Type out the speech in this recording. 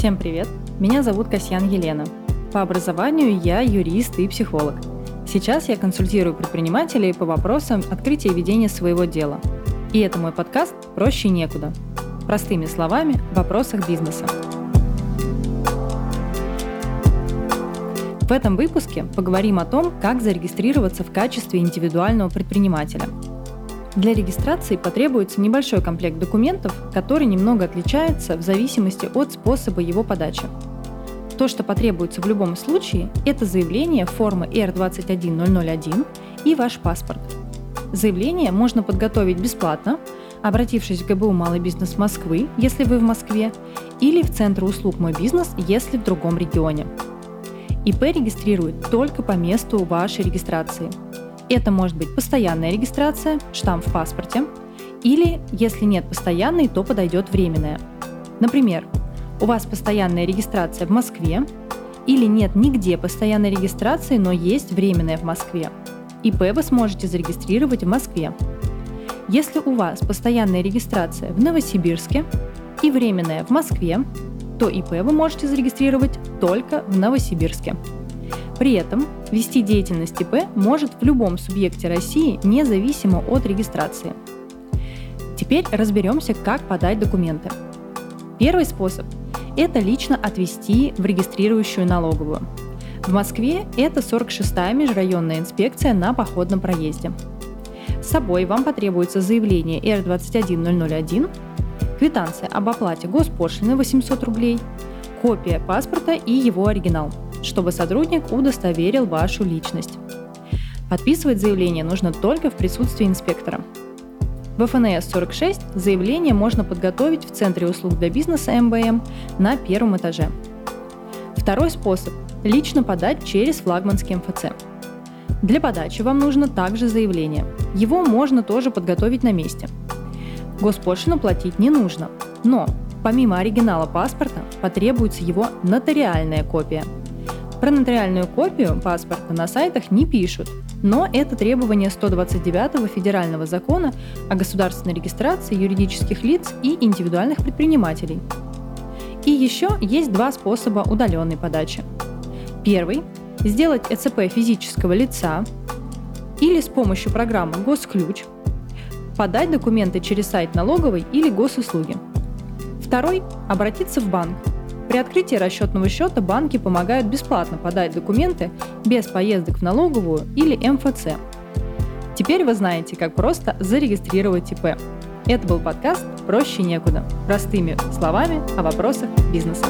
Всем привет! Меня зовут Касьян Елена. По образованию я юрист и психолог. Сейчас я консультирую предпринимателей по вопросам открытия и ведения своего дела. И это мой подкаст «Проще некуда». Простыми словами, в вопросах бизнеса. В этом выпуске поговорим о том, как зарегистрироваться в качестве индивидуального предпринимателя – для регистрации потребуется небольшой комплект документов, который немного отличается в зависимости от способа его подачи. То, что потребуется в любом случае, это заявление формы R21001 и ваш паспорт. Заявление можно подготовить бесплатно, обратившись в ГБУ «Малый бизнес Москвы», если вы в Москве, или в Центр услуг «Мой бизнес», если в другом регионе. ИП регистрирует только по месту вашей регистрации – это может быть постоянная регистрация, штамп в паспорте, или, если нет постоянной, то подойдет временная. Например, у вас постоянная регистрация в Москве, или нет нигде постоянной регистрации, но есть временная в Москве. ИП вы сможете зарегистрировать в Москве. Если у вас постоянная регистрация в Новосибирске и временная в Москве, то ИП вы можете зарегистрировать только в Новосибирске. При этом вести деятельность ИП может в любом субъекте России независимо от регистрации. Теперь разберемся, как подать документы. Первый способ – это лично отвести в регистрирующую налоговую. В Москве это 46-я межрайонная инспекция на походном проезде. С собой вам потребуется заявление R21001, квитанция об оплате госпошлины 800 рублей, копия паспорта и его оригинал – чтобы сотрудник удостоверил вашу личность. Подписывать заявление нужно только в присутствии инспектора. В ФНС 46 заявление можно подготовить в Центре услуг для бизнеса МБМ на первом этаже. Второй способ – лично подать через флагманский МФЦ. Для подачи вам нужно также заявление. Его можно тоже подготовить на месте. Госпошлину платить не нужно, но помимо оригинала паспорта потребуется его нотариальная копия – про нотариальную копию паспорта на сайтах не пишут, но это требование 129 федерального закона о государственной регистрации юридических лиц и индивидуальных предпринимателей. И еще есть два способа удаленной подачи. Первый – сделать ЭЦП физического лица или с помощью программы «Госключ», подать документы через сайт налоговой или госуслуги. Второй – обратиться в банк при открытии расчетного счета банки помогают бесплатно подать документы без поездок в налоговую или МФЦ. Теперь вы знаете, как просто зарегистрировать ИП. Это был подкаст «Проще некуда» простыми словами о вопросах бизнеса.